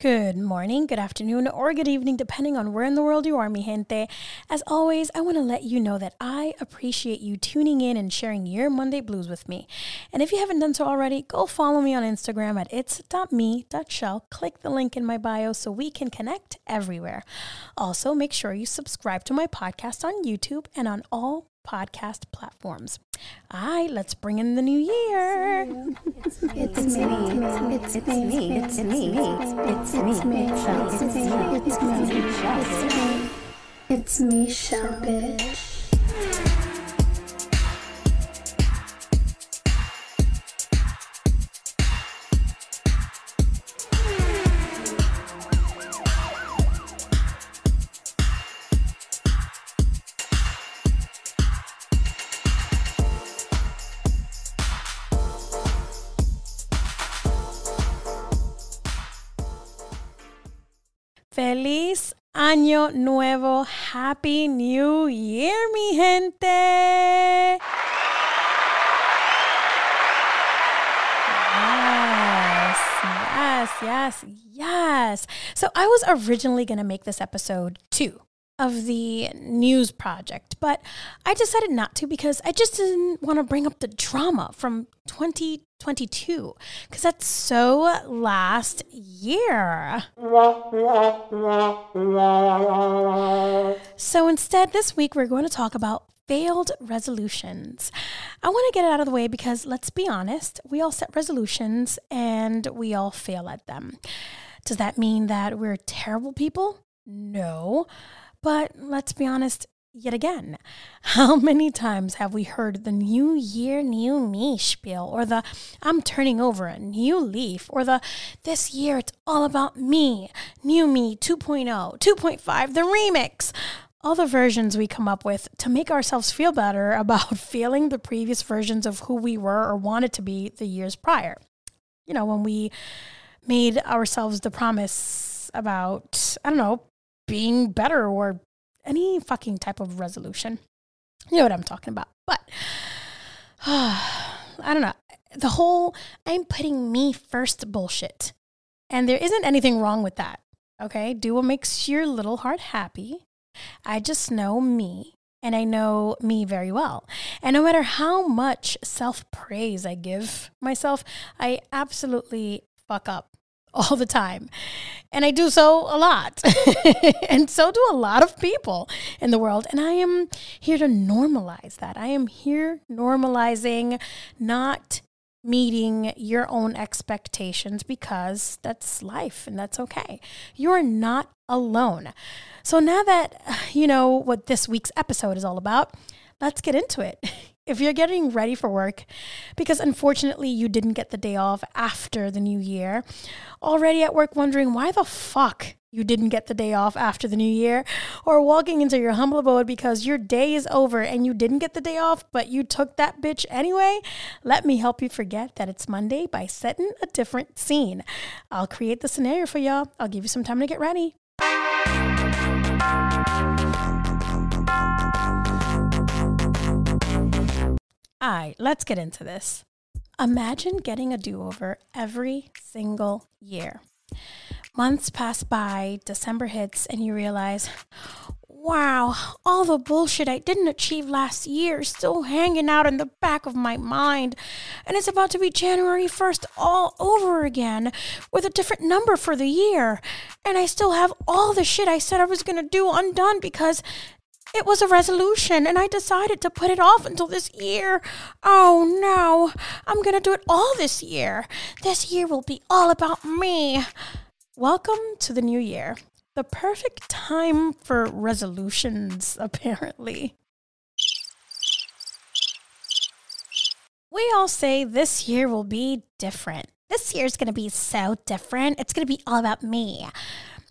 Good morning, good afternoon, or good evening, depending on where in the world you are, mi gente. As always, I want to let you know that I appreciate you tuning in and sharing your Monday blues with me. And if you haven't done so already, go follow me on Instagram at its.me.shell. Click the link in my bio so we can connect everywhere. Also, make sure you subscribe to my podcast on YouTube and on all podcast platforms. All right, let's bring in the new year. It's me. It's me. It's me. It's me. It's me. It's me. It's me. It's me. It's me. It's me, Shell bitch. Nuevo. Happy New Year, mi gente. Yes, yes, yes, yes. So I was originally going to make this episode two of the news project, but I decided not to because I just didn't want to bring up the drama from 2022 because that's so last year. So instead, this week we're going to talk about failed resolutions. I want to get it out of the way because let's be honest, we all set resolutions and we all fail at them. Does that mean that we're terrible people? No. But let's be honest, yet again, how many times have we heard the new year, new me spiel, or the I'm turning over a new leaf, or the this year it's all about me, new me 2.0, 2.5, the remix? All the versions we come up with to make ourselves feel better about failing the previous versions of who we were or wanted to be the years prior. You know, when we made ourselves the promise about, I don't know, being better or any fucking type of resolution. You know what I'm talking about. But I don't know. The whole I'm putting me first bullshit. And there isn't anything wrong with that. Okay? Do what makes your little heart happy. I just know me and I know me very well. And no matter how much self praise I give myself, I absolutely fuck up all the time. And I do so a lot. and so do a lot of people in the world. And I am here to normalize that. I am here normalizing not meeting your own expectations because that's life and that's okay. You're not alone. So now that you know what this week's episode is all about, let's get into it. If you're getting ready for work, because unfortunately you didn't get the day off after the new year, already at work wondering why the fuck you didn't get the day off after the new year, or walking into your humble abode because your day is over and you didn't get the day off, but you took that bitch anyway, let me help you forget that it's Monday by setting a different scene. I'll create the scenario for y'all. I'll give you some time to get ready. All right, let's get into this. Imagine getting a do over every single year. Months pass by, December hits, and you realize, wow, all the bullshit I didn't achieve last year is still hanging out in the back of my mind. And it's about to be January 1st all over again with a different number for the year. And I still have all the shit I said I was going to do undone because it was a resolution, and I decided to put it off until this year. Oh no, I'm gonna do it all this year. This year will be all about me. Welcome to the new year. The perfect time for resolutions, apparently. We all say this year will be different. This year's gonna be so different. It's gonna be all about me.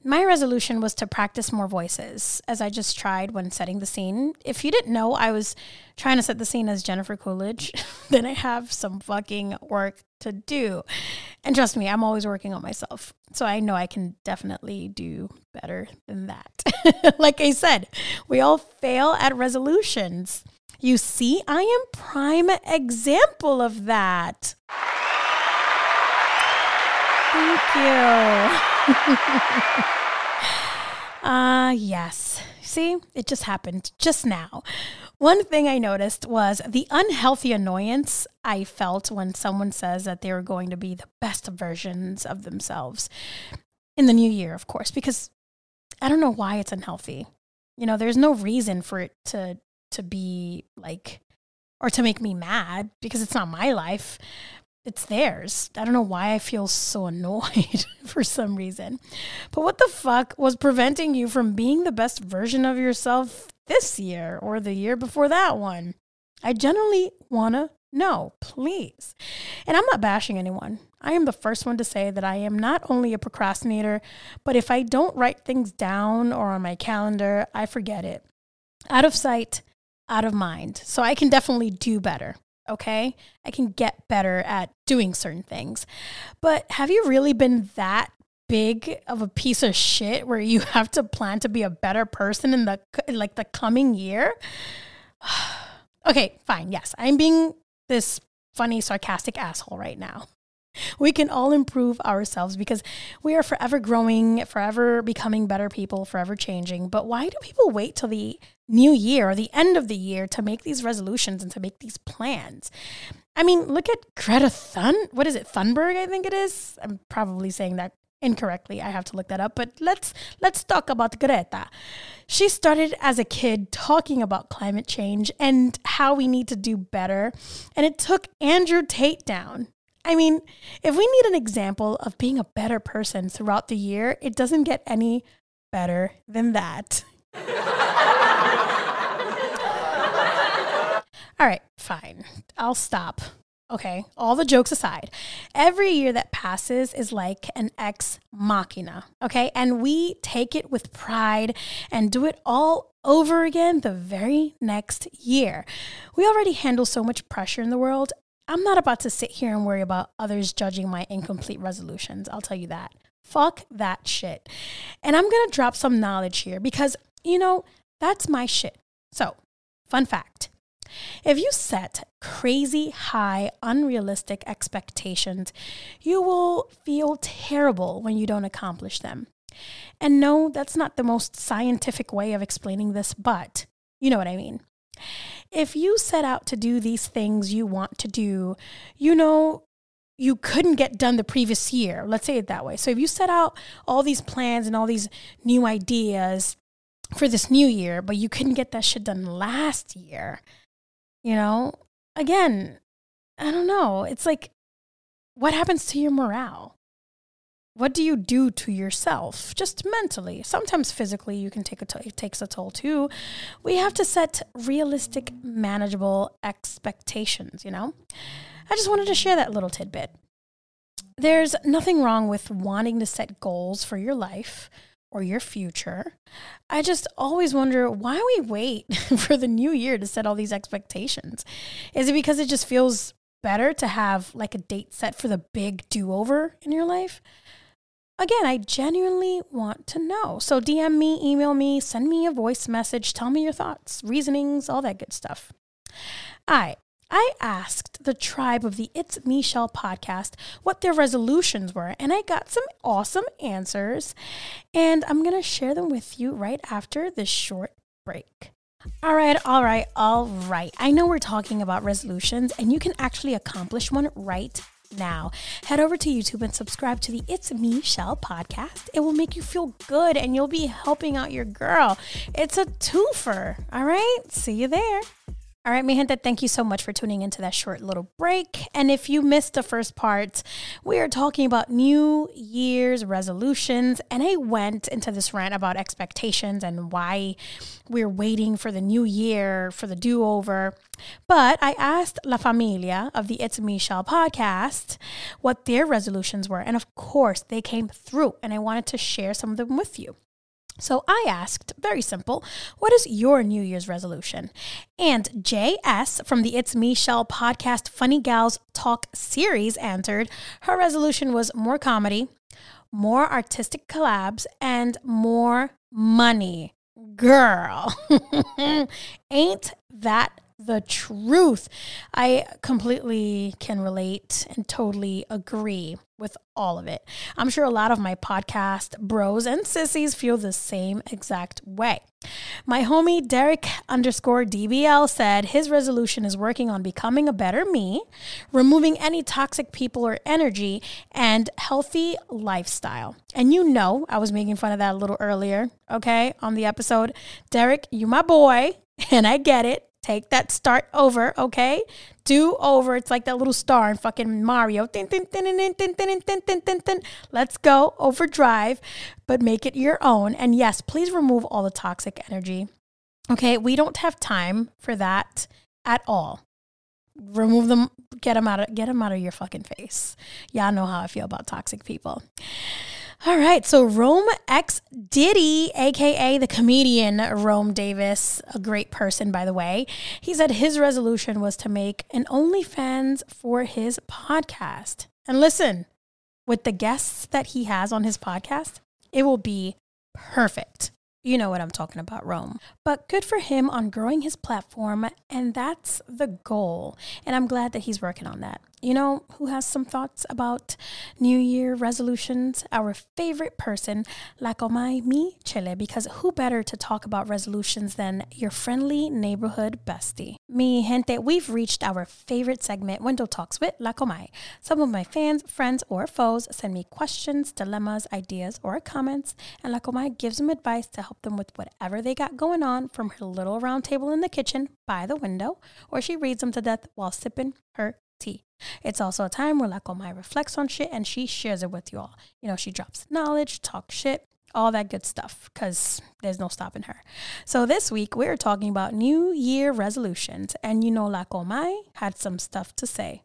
My resolution was to practice more voices, as I just tried when setting the scene. If you didn't know, I was trying to set the scene as Jennifer Coolidge, then I have some fucking work to do. And trust me, I'm always working on myself. So I know I can definitely do better than that. like I said, we all fail at resolutions. You see, I am prime example of that. Thank you. Ah, yes. See, it just happened just now. One thing I noticed was the unhealthy annoyance I felt when someone says that they were going to be the best versions of themselves in the new year, of course, because I don't know why it's unhealthy. You know, there's no reason for it to to be like or to make me mad because it's not my life. It's theirs. I don't know why I feel so annoyed for some reason. But what the fuck was preventing you from being the best version of yourself this year or the year before that one? I generally want to know, please. And I'm not bashing anyone. I am the first one to say that I am not only a procrastinator, but if I don't write things down or on my calendar, I forget it. Out of sight, out of mind. So I can definitely do better. Okay. I can get better at doing certain things. But have you really been that big of a piece of shit where you have to plan to be a better person in the like the coming year? okay, fine. Yes, I'm being this funny sarcastic asshole right now. We can all improve ourselves because we are forever growing, forever becoming better people, forever changing. But why do people wait till the new year or the end of the year to make these resolutions and to make these plans? I mean, look at Greta Thun. What is it? Thunberg, I think it is. I'm probably saying that incorrectly. I have to look that up. But let's let's talk about Greta. She started as a kid talking about climate change and how we need to do better. And it took Andrew Tate down I mean, if we need an example of being a better person throughout the year, it doesn't get any better than that. All right, fine. I'll stop. Okay, all the jokes aside, every year that passes is like an ex machina. Okay, and we take it with pride and do it all over again the very next year. We already handle so much pressure in the world, I'm not about to sit here and worry about others judging my incomplete resolutions. I'll tell you that. Fuck that shit. And I'm to drop some knowledge here because, you know, that's my shit. So, fun fact if you set crazy high, unrealistic expectations, you will feel terrible when you don't accomplish them. And no, that's not the most scientific way of explaining this, but you know what I mean. If you set out to do these things you want to do, you know you couldn't get done the previous year. Let's say it that way. So if you set out all these plans and all these new ideas for this new year, but you couldn't get that shit done last year, you know, again, I don't know. It's like, what happens to your morale? what do you do to yourself? Just mentally. Sometimes physically you can take a t- it takes a toll too. We have to set realistic manageable expectations you know? I just wanted to share that little tidbit. There's nothing wrong with wanting to set goals for your life or your future i just always wonder why we wait for the new year to set all these expectations is it because it just feels better to have like a date set for the big do-over in your life again, I genuinely want to know. So DM me, email me, send me a voice message, tell me your thoughts, reasonings, all that good stuff. I I asked the tribe of the It's Me Shell podcast what their resolutions were, and I got some awesome answers. And I'm going to share them with you right after this short break. All right, all right, all right. I know we're talking about resolutions, and you can actually accomplish one right now. Head over to YouTube and subscribe to the It's Me Shell podcast. It will make you feel good and you'll be helping out your girl. It's a twofer. All right. See you there. All right, mi gente, thank you so much for tuning into that short little break. And if you missed the first part, we are talking about New Year's resolutions. And I went into this rant about expectations and why we're waiting for the new year for the do over. But I asked La Familia of the It's Me Shell podcast what their resolutions were. And of course, they came through, and I wanted to share some of them with you. So I asked, very simple, what is your New Year's resolution? And JS from the It's Me Shell podcast Funny Gals Talk series answered her resolution was more comedy, more artistic collabs, and more money. Girl, ain't that the truth. I completely can relate and totally agree with all of it. I'm sure a lot of my podcast bros and sissies feel the same exact way. My homie Derek underscore DBL said his resolution is working on becoming a better me, removing any toxic people or energy, and healthy lifestyle. And you know, I was making fun of that a little earlier, okay, on the episode. Derek, you my boy, and I get it. Take that start over, okay? Do over. It's like that little star in fucking Mario. Let's go. Overdrive, but make it your own. And yes, please remove all the toxic energy. Okay, we don't have time for that at all. Remove them, get them out of get them out of your fucking face. Y'all know how I feel about toxic people. All right, so Rome X Diddy, aka the comedian Rome Davis, a great person, by the way, he said his resolution was to make an OnlyFans for his podcast. And listen, with the guests that he has on his podcast, it will be perfect. You know what I'm talking about, Rome. But good for him on growing his platform, and that's the goal. And I'm glad that he's working on that. You know who has some thoughts about New Year resolutions? Our favorite person, La Comay Mi Chile, because who better to talk about resolutions than your friendly neighborhood bestie? Mi gente, we've reached our favorite segment, Window Talks with La Comay. Some of my fans, friends, or foes send me questions, dilemmas, ideas, or comments, and La Comay gives them advice to help them with whatever they got going on from her little round table in the kitchen by the window, or she reads them to death while sipping her. It's also a time where La Comay reflects on shit and she shares it with you all. You know, she drops knowledge, talks shit, all that good stuff, because there's no stopping her. So this week we're talking about New Year resolutions, and you know La Comay had some stuff to say.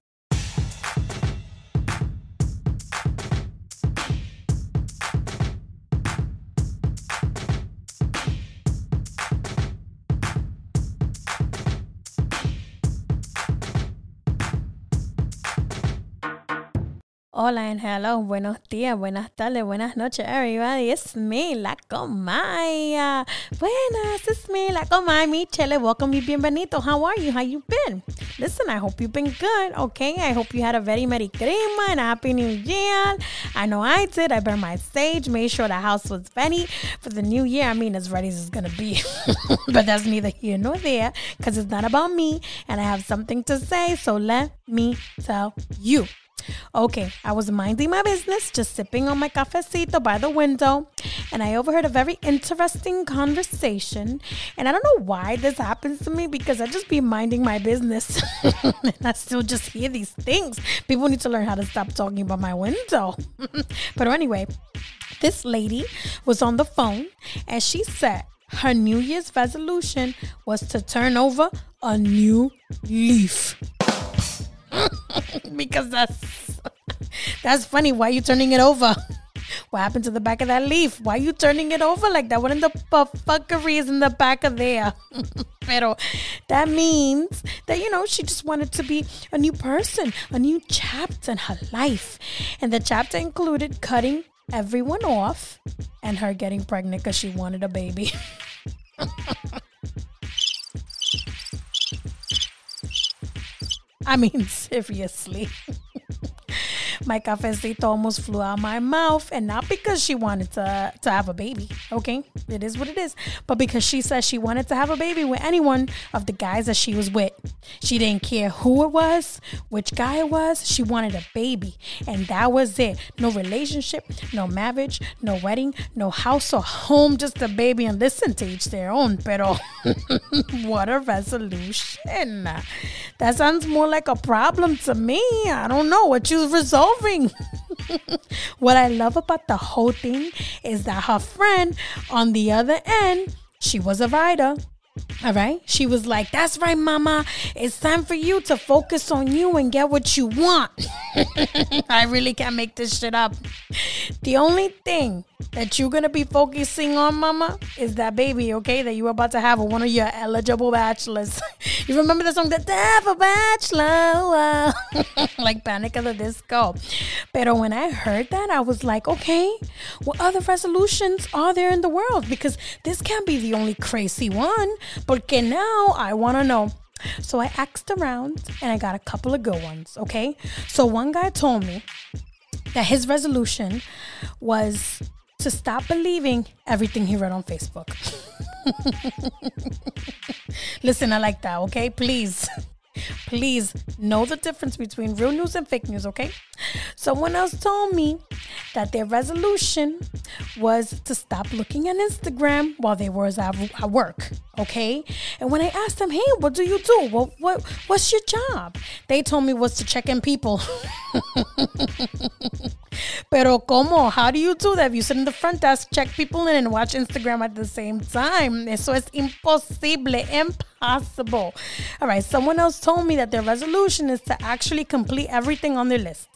Hola and hello, buenos días, buenas tardes, buenas noches, everybody. It's me, La Comaya. Buenas, it's me, La Comaya, mi chele. Welcome, you bienvenido. How are you? How you been? Listen, I hope you've been good, okay? I hope you had a very Merry Christmas and a Happy New Year. I know I did. I burned my sage, made sure the house was ready for the new year. I mean, as ready as it's gonna be. but that's neither here nor there, because it's not about me, and I have something to say, so let me tell you. Okay, I was minding my business, just sipping on my cafecito by the window, and I overheard a very interesting conversation. And I don't know why this happens to me because I just be minding my business and I still just hear these things. People need to learn how to stop talking about my window. but anyway, this lady was on the phone and she said her New Year's resolution was to turn over a new leaf. because that's that's funny. Why are you turning it over? What happened to the back of that leaf? Why are you turning it over like that? What in the fuckery is in the back of there? Pero that means that, you know, she just wanted to be a new person, a new chapter in her life. And the chapter included cutting everyone off and her getting pregnant because she wanted a baby. I mean, seriously. My cafecito almost flew out my mouth, and not because she wanted to to have a baby. Okay, it is what it is, but because she said she wanted to have a baby with anyone of the guys that she was with. She didn't care who it was, which guy it was. She wanted a baby, and that was it. No relationship, no marriage, no wedding, no house or home, just a baby. And listen to each their own. Pero what a resolution! That sounds more like a problem to me. I don't know what you what I love about the whole thing is that her friend on the other end, she was a writer. All right. She was like, That's right, mama. It's time for you to focus on you and get what you want. I really can't make this shit up. The only thing that you're to be focusing on, mama, is that baby, okay, that you're about to have one of your eligible bachelors. you remember the song, The of Bachelor? like Panic at the Disco. But when I heard that, I was like, okay, what other resolutions are there in the world? Because this can't be the only crazy one. Porque now I want to know So I asked around and I got a couple of good ones, okay? So one guy told me that his resolution was to stop believing everything he read on Facebook. Listen, I like that, okay? Please. Please know the difference between real news and fake news, okay? Someone else told me that their resolution was to stop looking at Instagram while they were at, work, okay? And when I asked them, "Hey, what do you do? What what what's your job?" They told me was to check in people. Pero como? How do you do that? If you sit in the front desk, check people in, and watch Instagram at the same time. Eso es imposible, impossible. All right, someone else told me that their resolution is to actually complete everything on their list.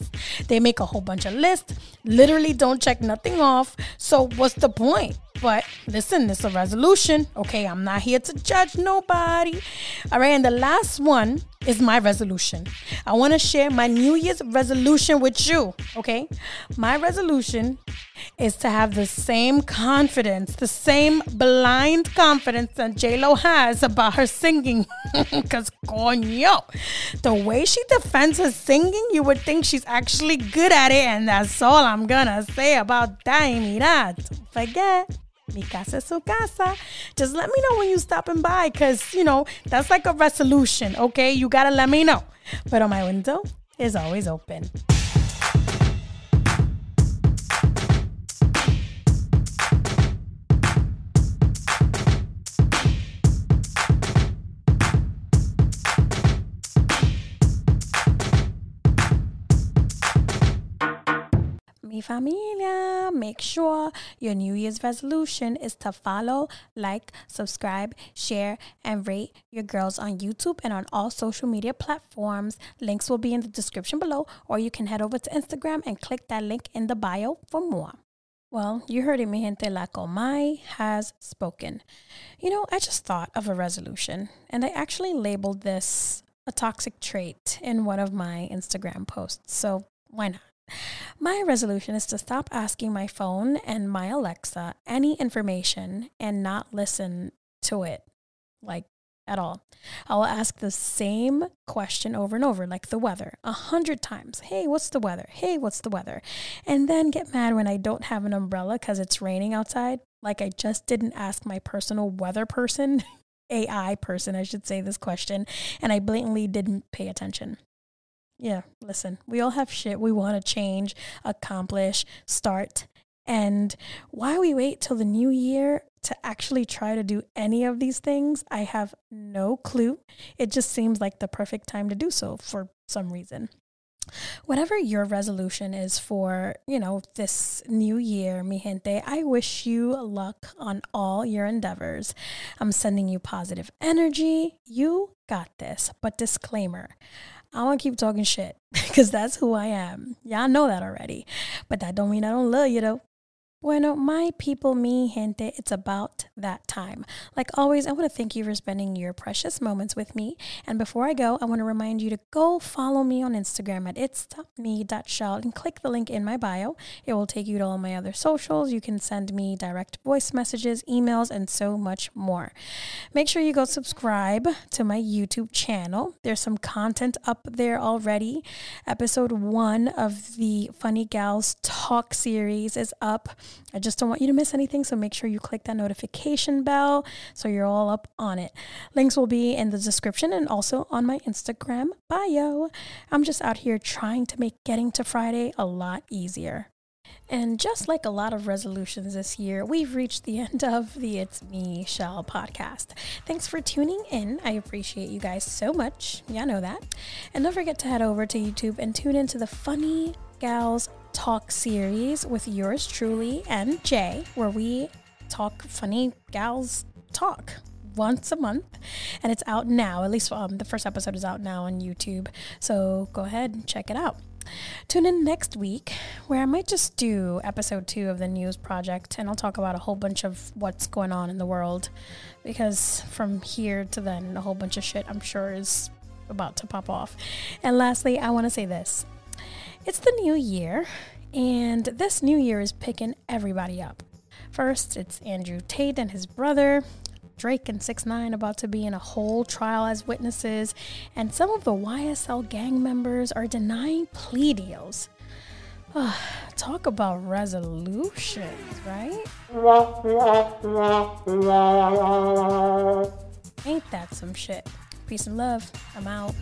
They make a whole bunch of lists, literally don't check nothing off. So what's the point? But listen, it's a resolution. Okay, I'm not here to judge nobody. All right, and the last one is my resolution. I want to share my New Year's resolution with you. Okay, my resolution is to have the same confidence, the same blind confidence that J Lo has about her singing. Because coño, the way she defends her singing, you would think she's actually good at it, and that's all I'm gonna say about that. Forget. Mi casa es su casa. Just let me know when you stopping by, cause you know that's like a resolution. Okay, you gotta let me know. But my window is always open. Familia, make sure your New Year's resolution is to follow, like, subscribe, share, and rate your girls on YouTube and on all social media platforms. Links will be in the description below, or you can head over to Instagram and click that link in the bio for more. Well, you heard it, mi gente. La Comay has spoken. You know, I just thought of a resolution, and I actually labeled this a toxic trait in one of my Instagram posts. So why not? My resolution is to stop asking my phone and my Alexa any information and not listen to it like at all. I will ask the same question over and over, like the weather, a hundred times. Hey, what's the weather? Hey, what's the weather? And then get mad when I don't have an umbrella because it's raining outside. Like I just didn't ask my personal weather person, AI person, I should say, this question, and I blatantly didn't pay attention. Yeah, listen, we all have shit we want to change, accomplish, start. And why we wait till the new year to actually try to do any of these things, I have no clue. It just seems like the perfect time to do so for some reason. Whatever your resolution is for, you know, this new year, mi gente, I wish you luck on all your endeavors. I'm sending you positive energy. You got this. But disclaimer, I want to keep talking shit because that's who I am. Y'all know that already. But that don't mean I don't love you though. Bueno, my people, mi gente, it's about that time. Like always, I want to thank you for spending your precious moments with me. And before I go, I want to remind you to go follow me on Instagram at its.me.shell and click the link in my bio. It will take you to all my other socials. You can send me direct voice messages, emails, and so much more. Make sure you go subscribe to my YouTube channel. There's some content up there already. Episode one of the Funny Gals Talk series is up. I just don't want you to miss anything, so make sure you click that notification bell so you're all up on it. Links will be in the description and also on my Instagram bio. I'm just out here trying to make getting to Friday a lot easier. And just like a lot of resolutions this year, we've reached the end of the It's Me Shell podcast. Thanks for tuning in. I appreciate you guys so much. Yeah, I know that. And don't forget to head over to YouTube and tune into the Funny Gals Talk series with yours truly and Jay, where we talk funny gals talk once a month. And it's out now at least um, the first episode is out now on youtube. So go ahead and check it out. Tune in next week where i might just do episode two of the news project and i'll talk about a whole bunch of what's going on in the world. Because from here to then a whole bunch of shit i'm sure is about to pop off. And lastly i want to say this it's the new year, and this new year is picking everybody up. First, it's Andrew Tate and his brother. Drake and 6 9 about to be in a whole trial as witnesses, and some of the YSL gang members are denying plea deals. Talk about resolutions, right? Ain't that some shit? Peace and love. I'm out.